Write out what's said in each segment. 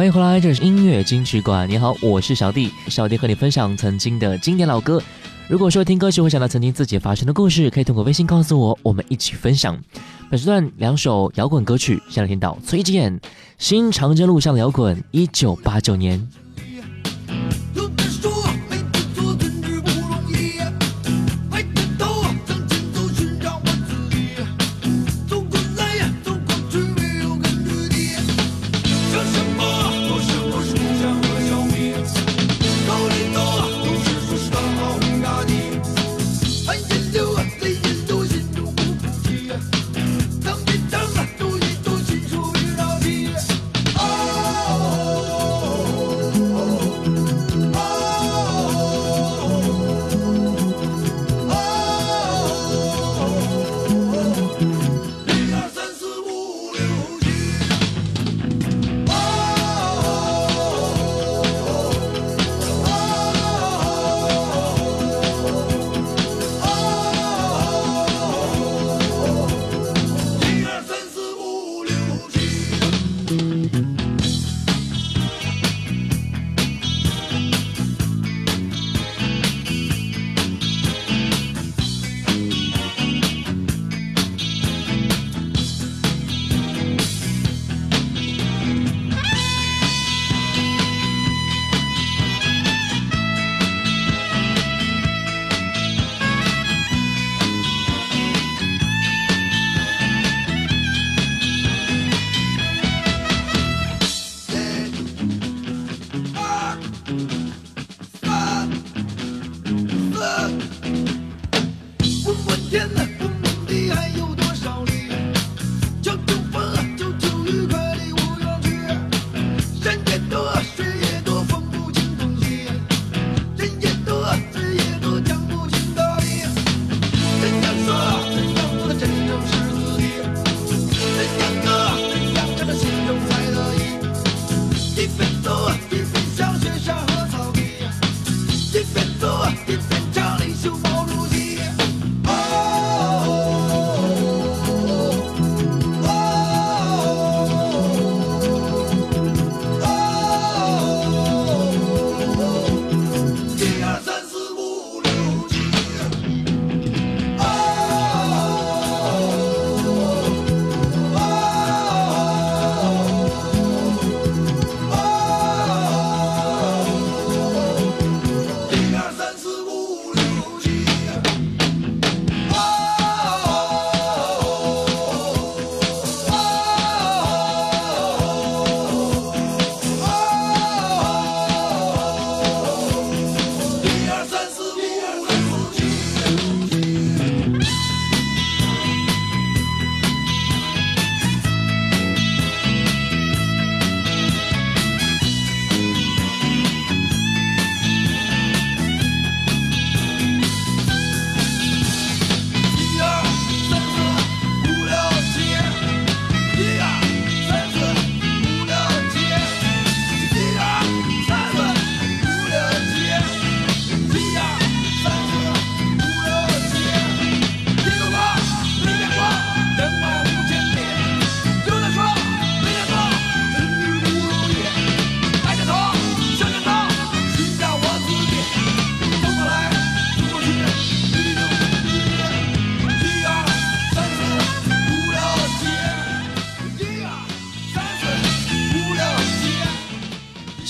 欢迎回来，这是音乐金曲馆。你好，我是小弟。小弟和你分享曾经的经典老歌。如果说听歌曲会想到曾经自己发生的故事，可以通过微信告诉我，我们一起分享。本时段两首摇滚歌曲，先来听到崔健《新长征路上的摇滚》，一九八九年。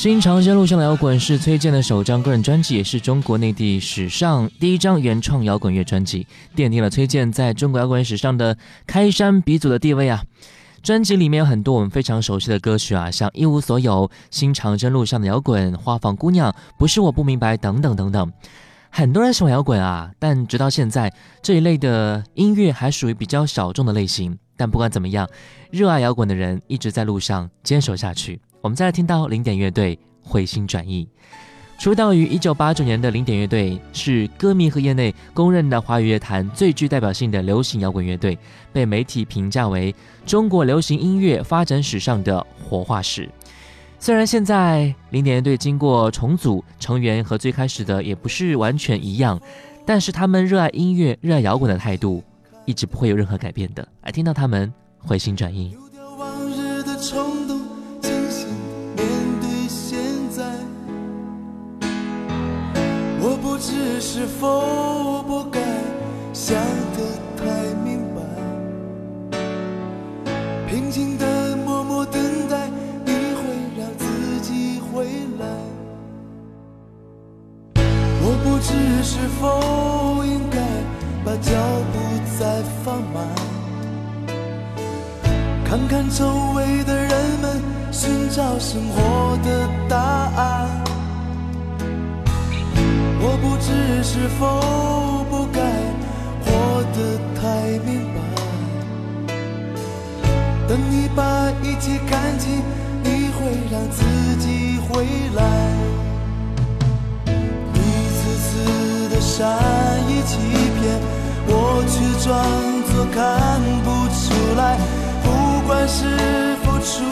新长征路上的摇滚是崔健的首张个人专辑，也是中国内地史上第一张原创摇滚乐专辑，奠定了崔健在中国摇滚史上的开山鼻祖的地位啊！专辑里面有很多我们非常熟悉的歌曲啊，像《一无所有》《新长征路上的摇滚》《花房姑娘》《不是我不明白》等等等等。很多人喜欢摇滚啊，但直到现在这一类的音乐还属于比较小众的类型。但不管怎么样，热爱摇滚的人一直在路上坚守下去。我们再来听到零点乐队回心转意。出道于一九八九年的零点乐队，是歌迷和业内公认的华语乐坛最具代表性的流行摇滚乐队，被媒体评价为中国流行音乐发展史上的活化石。虽然现在零点乐队经过重组，成员和最开始的也不是完全一样，但是他们热爱音乐、热爱摇滚的态度，一直不会有任何改变的。来听到他们回心转意。知是否不该想得太明白？平静的默默等待，你会让自己回来。我不知是否应该把脚步再放慢，看看周围的人们，寻找生活的答案。我不知是否不该活得太明白。等你把一切看清，你会让自己回来。一次次的善意欺骗，我却装作看不出来。不管是否出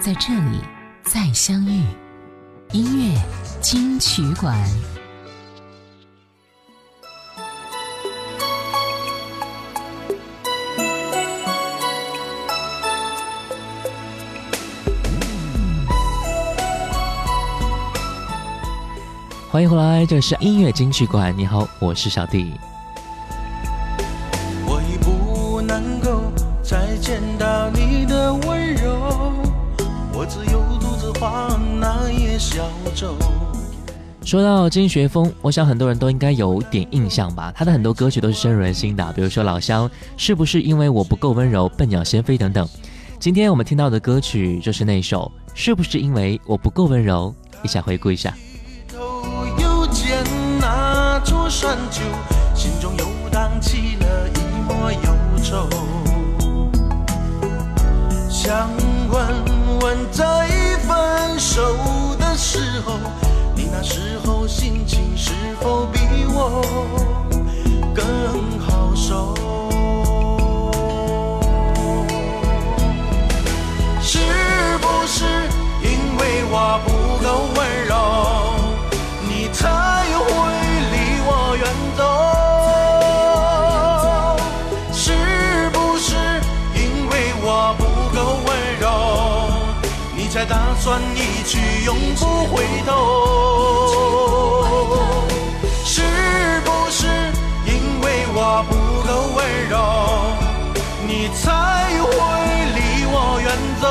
在这里再相遇。音乐金曲馆。欢迎回来，这是音乐金曲馆。你好，我是小弟。说到金学峰，我想很多人都应该有点印象吧。他的很多歌曲都是深入人心的，比如说《老乡》，是不是因为我不够温柔，笨鸟先飞等等。今天我们听到的歌曲就是那首《是不是因为我不够温柔》，一起来回顾一下。见那座山丘，心中又荡起了一抹忧愁。想问问，在分手的时候，那时候心情是否比我更好受？是不是因为我不够温柔？你才会离我远走，是不是因为我不够温柔，你才打算一去永不回头？才会离我远走？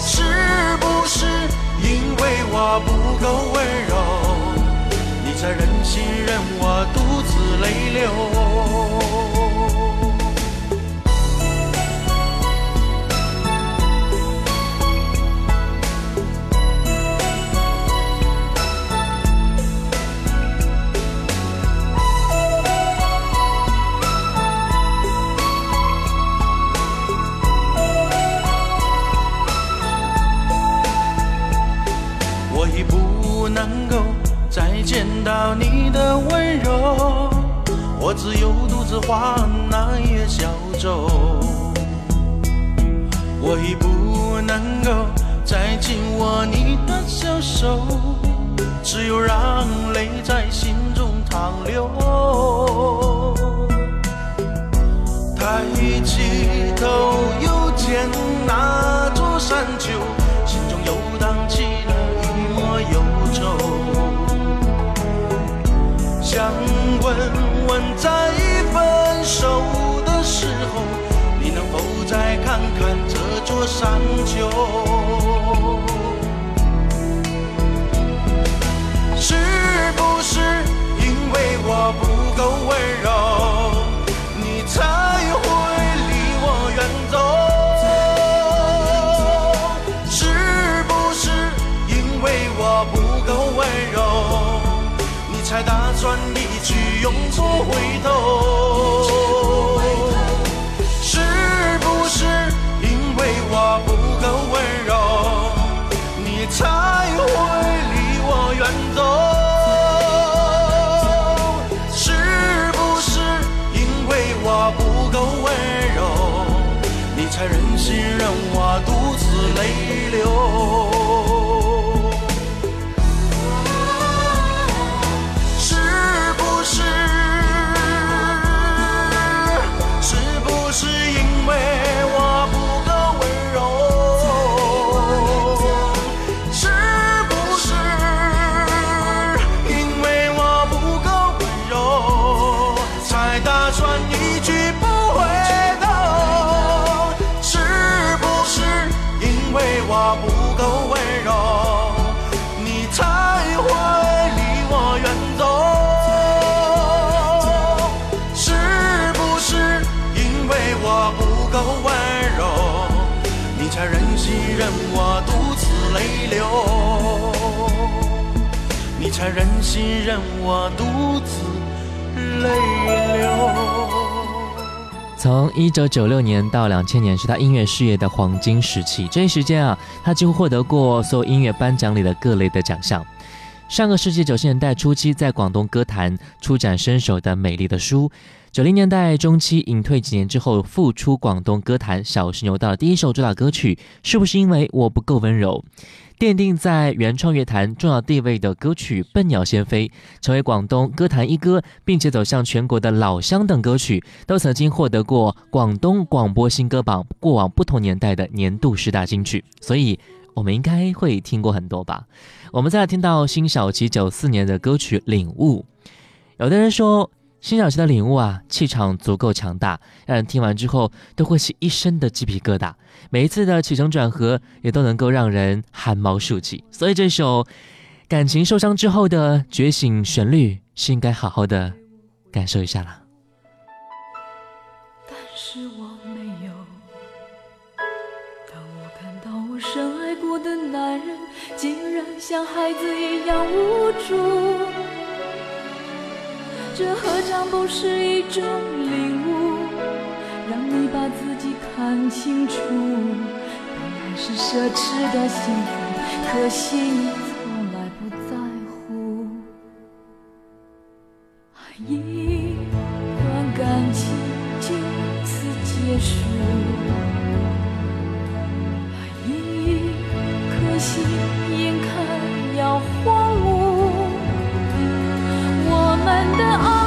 是不是因为我不够温柔，你才忍心任我独自泪流。有独自划那叶小舟。我已不回九九六年到两千年是他音乐事业的黄金时期，这一时间啊，他几乎获得过所有音乐颁奖里的各类的奖项。上个世纪九十年代初期，在广东歌坛初展身手的《美丽的书》，九零年代中期隐退几年之后复出广东歌坛，小石牛的第一首主打歌曲是不是因为我不够温柔？奠定在原创乐坛重要地位的歌曲《笨鸟先飞》，成为广东歌坛一哥，并且走向全国的老乡等歌曲，都曾经获得过广东广播新歌榜过往不同年代的年度十大金曲，所以我们应该会听过很多吧。我们再来听到辛晓琪九四年的歌曲《领悟》，有的人说。辛晓琪的领悟啊，气场足够强大，让人听完之后都会起一身的鸡皮疙瘩。每一次的起承转合也都能够让人汗毛竖起。所以这首感情受伤之后的觉醒旋律是应该好好的感受一下了。但是我没有，当我看到我深爱过的男人，竟然像孩子一样无助。这何尝不是一种领悟，让你把自己看清楚。本来是奢侈的幸福，可惜你从来不在乎。一段感情就此结束，一颗心眼看要荒芜。的爱。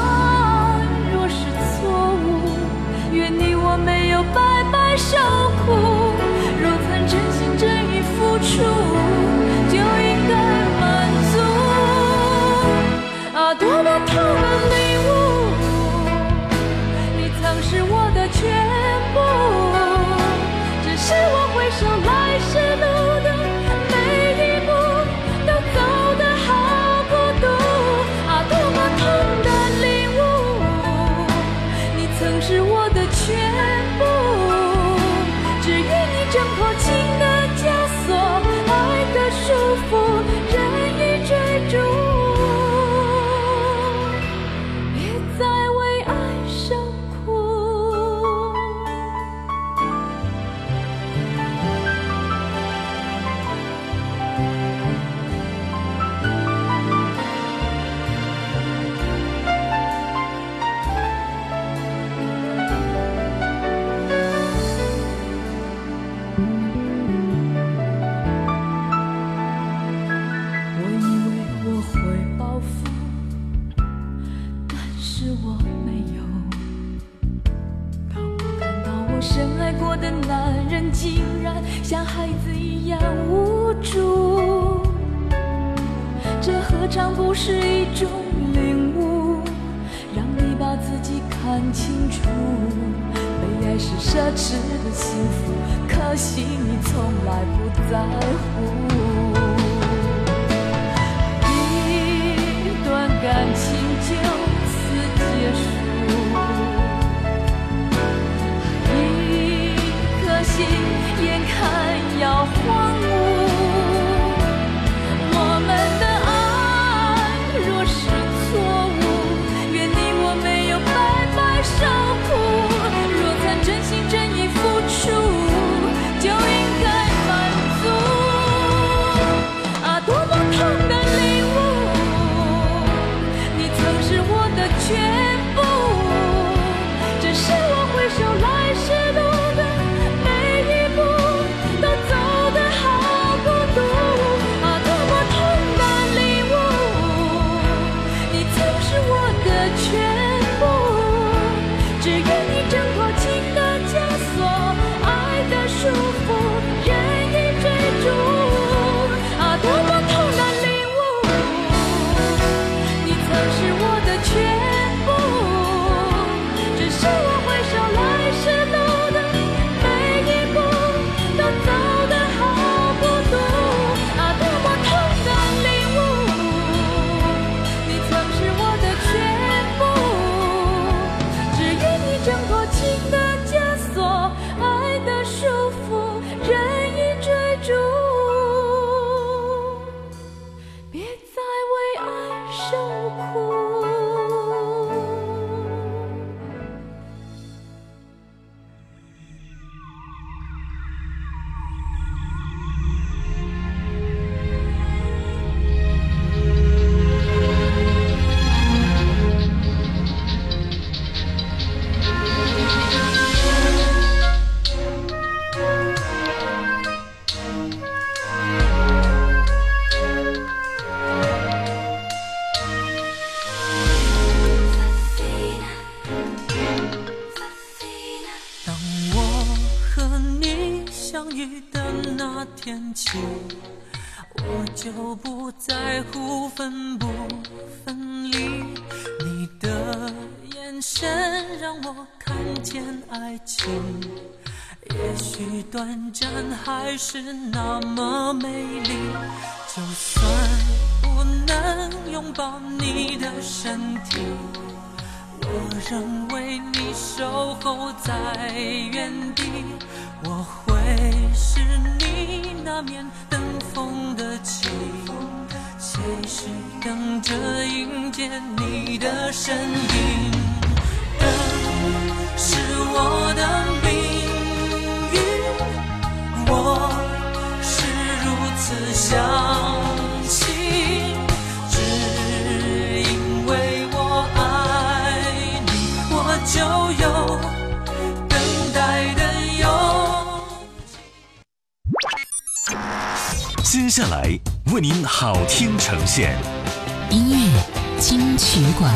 是我没有，当我看到我深爱过的男人竟然像孩子一样无助，这何尝不是一种领悟，让你把自己看清楚，被爱是奢侈的幸福，可惜你从来不在乎。一段感情。结束，一颗心。雨的那天起，我就不在乎分不分离。你的眼神让我看见爱情，也许短暂，还是那么美丽。就算不能拥抱你的身体。我仍为你守候在原地，我是你那面等风的旗，随时等着迎接你的身影。等是我的命运，我是如此想。接下来为您好听呈现音乐金曲馆。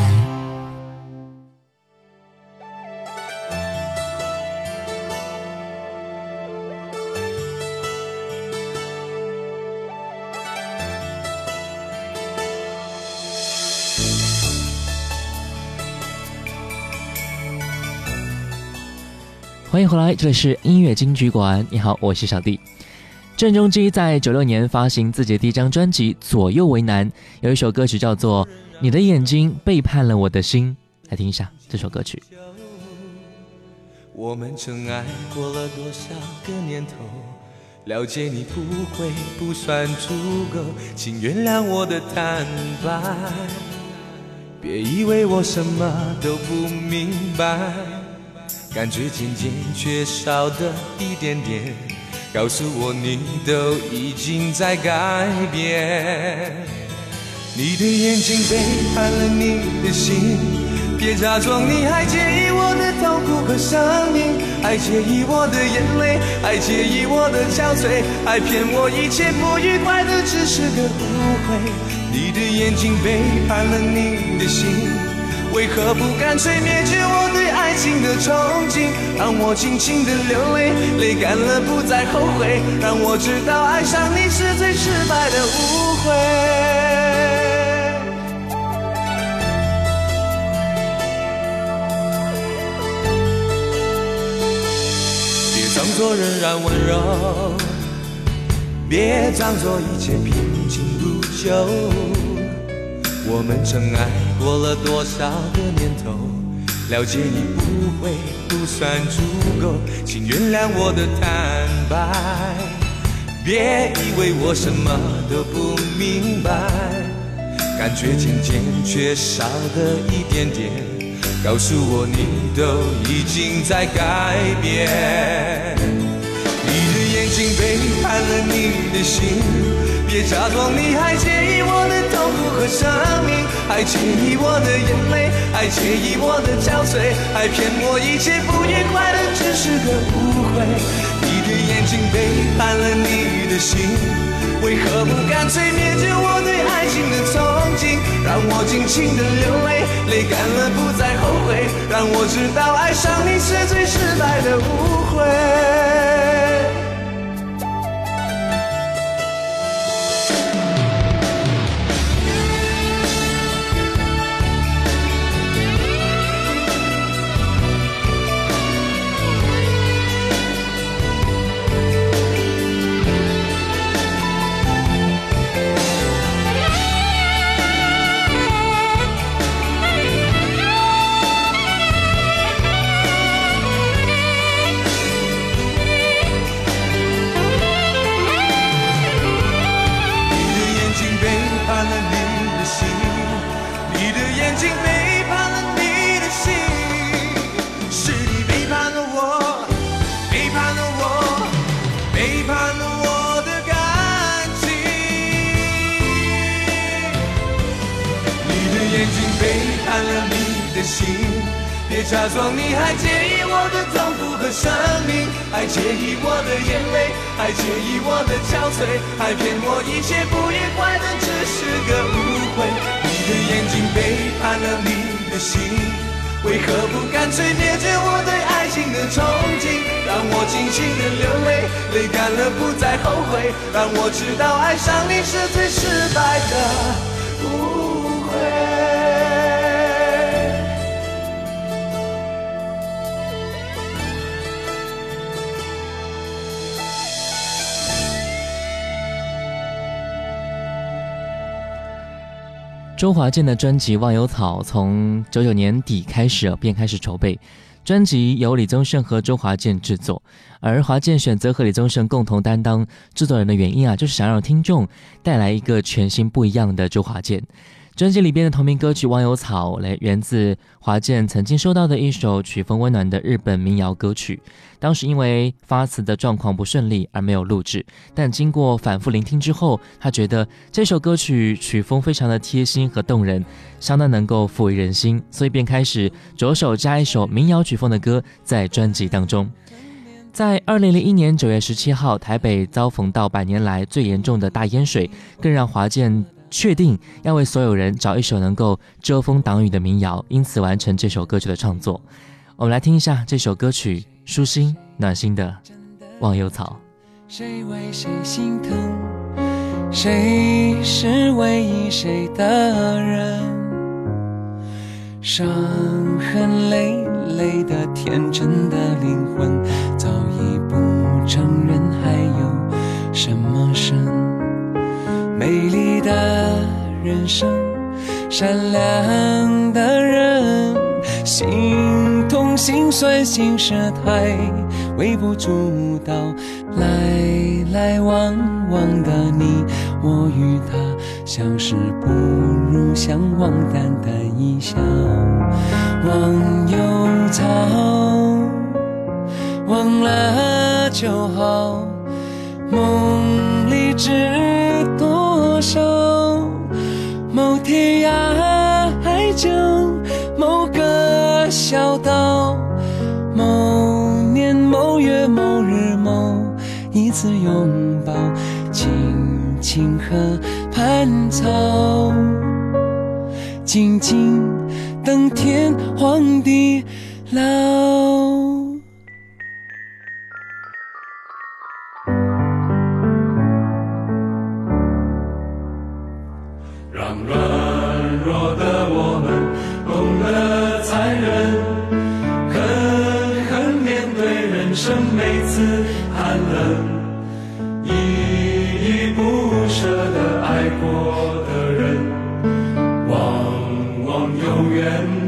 欢迎回来，这里是音乐金曲馆。你好，我是小弟。郑中基在九六年发行自己的第一张专辑《左右为难》，有一首歌曲叫做《你的眼睛背叛了我的心》，来听一下这首歌曲。我们曾爱过了多少个年头，了解你不会不算足够，请原谅我的坦白，别以为我什么都不明白。感觉渐渐缺少的一点点，告诉我你都已经在改变。你的眼睛背叛了你的心，别假装你还介意我的痛苦和伤命，还介意我的眼泪，还介意我的憔悴，还骗我一切不愉快的只是个误会。你的眼睛背叛了你的心。为何不干脆灭绝我对爱情的憧憬？让我尽情的流泪，泪干了不再后悔。让我知道爱上你是最失败的误会。别装作仍然温柔，别装作一切平静如旧。我们曾爱过了多少个年头，了解你不会不算足够，请原谅我的坦白，别以为我什么都不明白，感觉渐渐缺少的一点点，告诉我你都已经在改变，你的眼睛背叛了你的心。别假装你还介意我的痛苦和生命，还介意我的眼泪，还介意我的憔悴，还骗我一切不愉快的只是个误会。你的眼睛背叛了你的心，为何不干脆灭绝我对爱情的憧憬？让我尽情的流泪，泪干了不再后悔。让我知道爱上你是最失败的误会。不再后悔。让我知道爱上你是最失败的误会。周华健的专辑《忘忧草》从九九年底开始便开始筹备，专辑由李宗盛和周华健制作，而华健选择和李宗盛共同担当制作人的原因啊，就是想让听众带来一个全新不一样的周华健。专辑里边的同名歌曲《忘忧草》来源自华健曾经收到的一首曲风温暖的日本民谣歌曲。当时因为发词的状况不顺利而没有录制，但经过反复聆听之后，他觉得这首歌曲曲风非常的贴心和动人，相当能够抚慰人心，所以便开始着手加一首民谣曲风的歌在专辑当中。在二零零一年九月十七号，台北遭逢到百年来最严重的大淹水，更让华健。确定要为所有人找一首能够遮风挡雨的民谣，因此完成这首歌曲的创作。我们来听一下这首歌曲，舒心暖心的《忘忧草》。谁为谁心疼？谁是唯一谁的人？伤痕累累的天真的灵魂，早已不承认还有什么深。美丽的人生，善良的人，心痛心酸心事太微不足道。来来往往的你我与他，相识不如相忘，淡淡一笑。忘忧草，忘了就好，梦里知。多少？天涯海角，某个小岛，某年某月某日某一次拥抱，青青河畔草，静静等天荒地老。弱的我们懂得残忍，狠狠面对人生每次寒冷，依依不舍的爱过的人，往往永远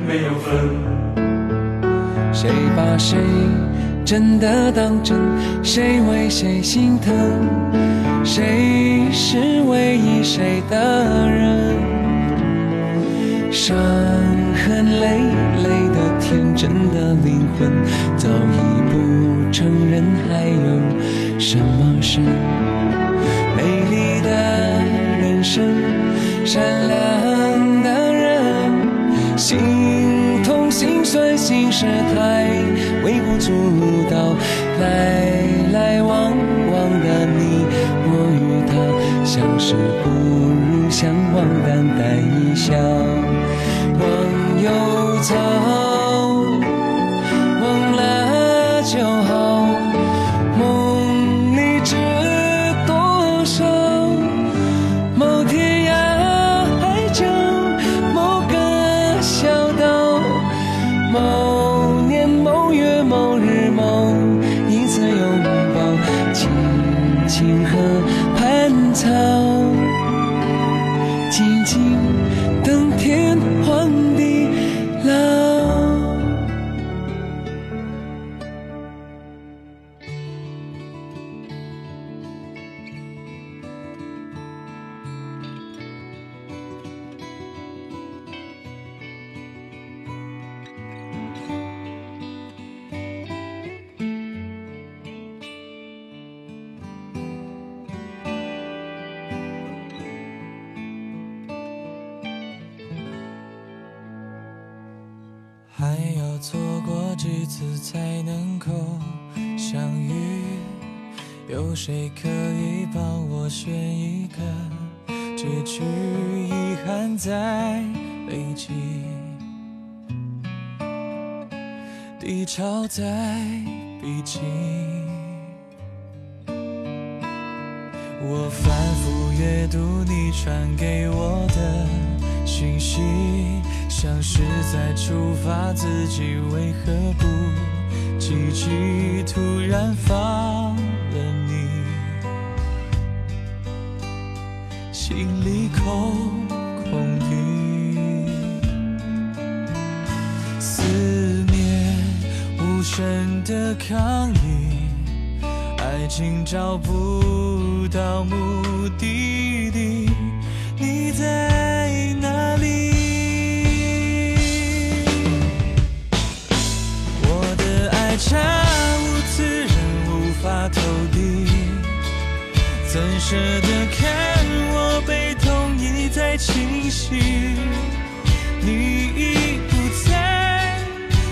没有分。谁把谁真的当真，谁为谁心疼，谁是唯一谁的人。伤痕累累的天真的灵魂，早已不承认还有什么是美丽的人生，善良的人，心痛心酸心事太。微不足道，来来往往的你我与他，相识不如相忘，淡淡一笑，忘忧草。讯息，像是在处罚自己，为何不积极？突然放了你，心里空空的。真的抗议，爱情找不到目的地，你在哪里？我的爱差无此人无法投递，怎舍得看我被痛一再侵袭？你已不在，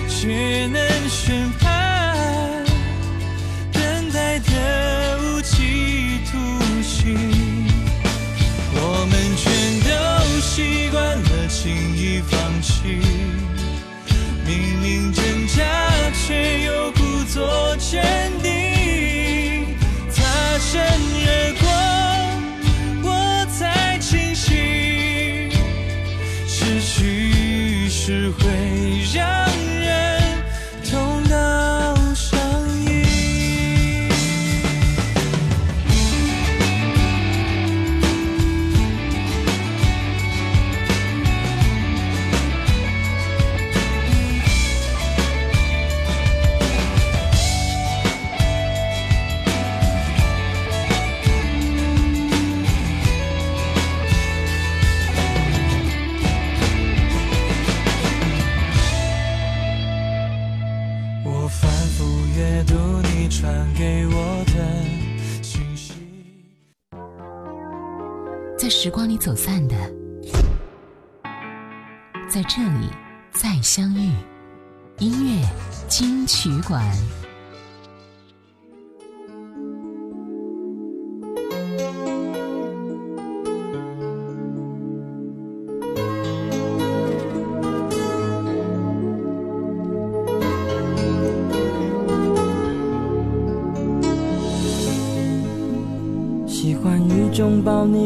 却能。宣判，明明挣扎，却又故作坚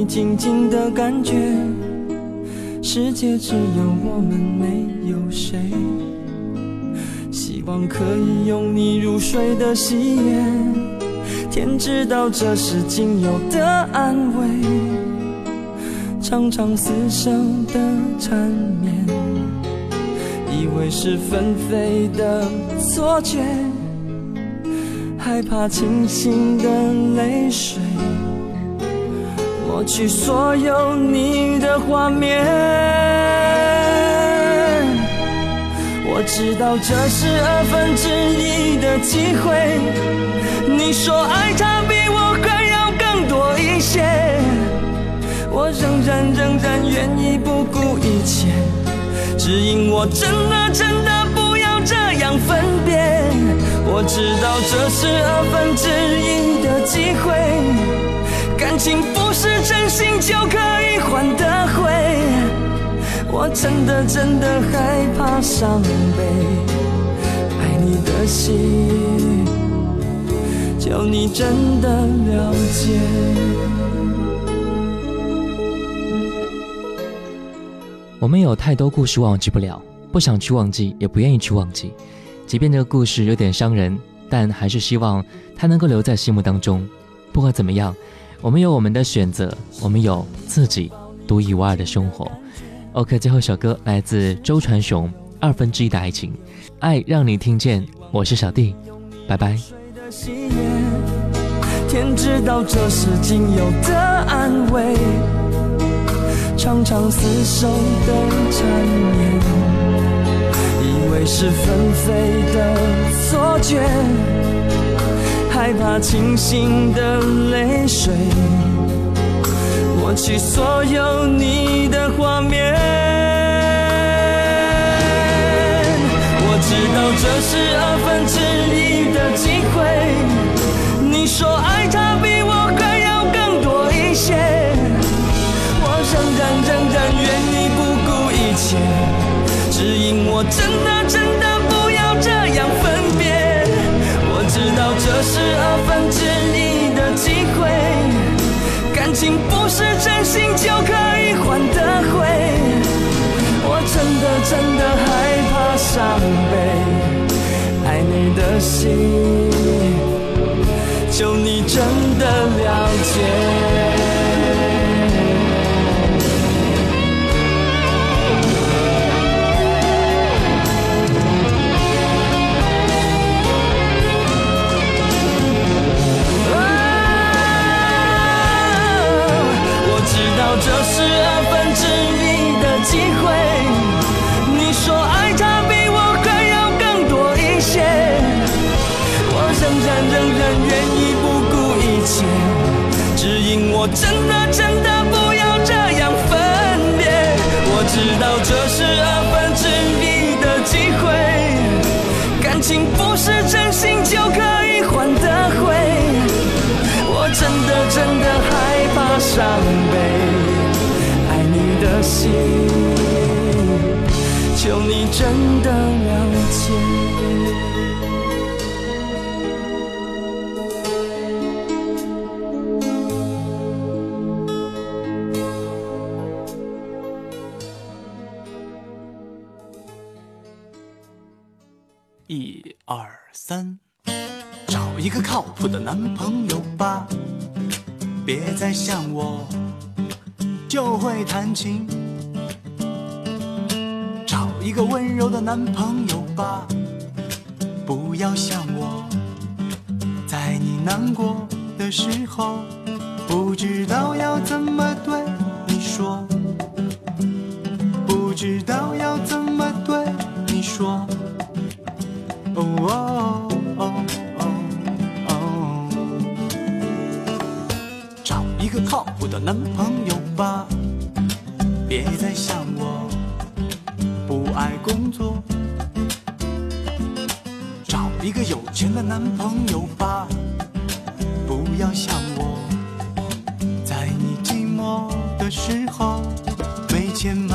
静静的感觉，世界只有我们，没有谁。希望可以拥你入睡的喜悦，天知道这是仅有的安慰。常常死生的缠绵，以为是纷飞的错觉，害怕清醒的泪水。抹去所有你的画面，我知道这是二分之一的机会。你说爱他比我还要更多一些，我仍然仍然愿意不顾一切，只因我真的真的不要这样分别。我知道这是二分之一的机会。感情不是真心就可以换得回，我真的真的害怕伤悲，爱你的心，就你真的了解。我们有太多故事忘记不了，不想去忘记，也不愿意去忘记。即便这个故事有点伤人，但还是希望它能够留在心目当中。不管怎么样。我们有我们的选择，我们有自己独一无二的生活。OK，最后一首歌来自周传雄，《二分之一的爱情》，爱让你听见。我是小弟，拜拜。天知道这是仅有的安慰，常常厮守的缠绵，以为是纷飞的错觉。害怕清醒的泪水，抹去所有你的画面。我知道这是二分之一的机会。你说爱他比我还要更多一些，我仍然仍然愿意不顾一切，只因我真的真的机会感情不是真心就可以换得回。我真的真的害怕伤悲爱你的心就你真的了解。我真的真的不要这样分别。我知道这是二分之一的机会，感情不是真心就可以换得回。我真的真的害怕伤悲，爱你的心，求你真的了解。一个靠谱的男朋友吧，别再像我就会弹琴。找一个温柔的男朋友吧，不要像我，在你难过的时候，不知道要怎么对你说，不知道要怎么对你说。哦哦哦。我的男朋友吧，别再像我不爱工作。找一个有钱的男朋友吧，不要像我，在你寂寞的时候没钱买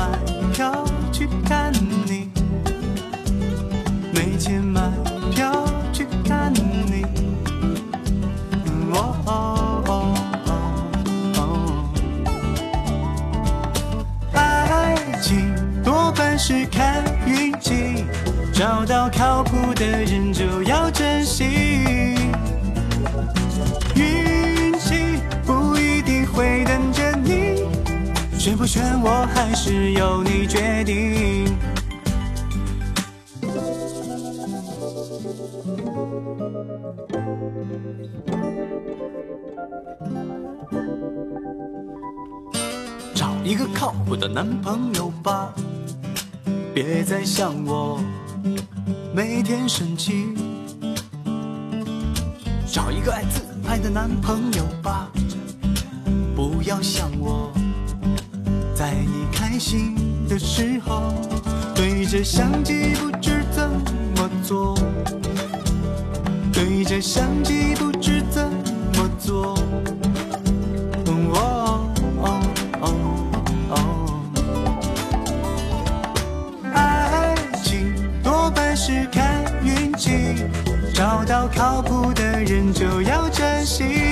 选不选我还是由你决定。找一个靠谱的男朋友吧，别再像我每天生气。找一个爱自拍的男朋友吧，不要像，心的时候对着相机不知怎么做，对着相机不知怎么做。哦，爱情多半是看运气，找到靠谱的人就要珍惜。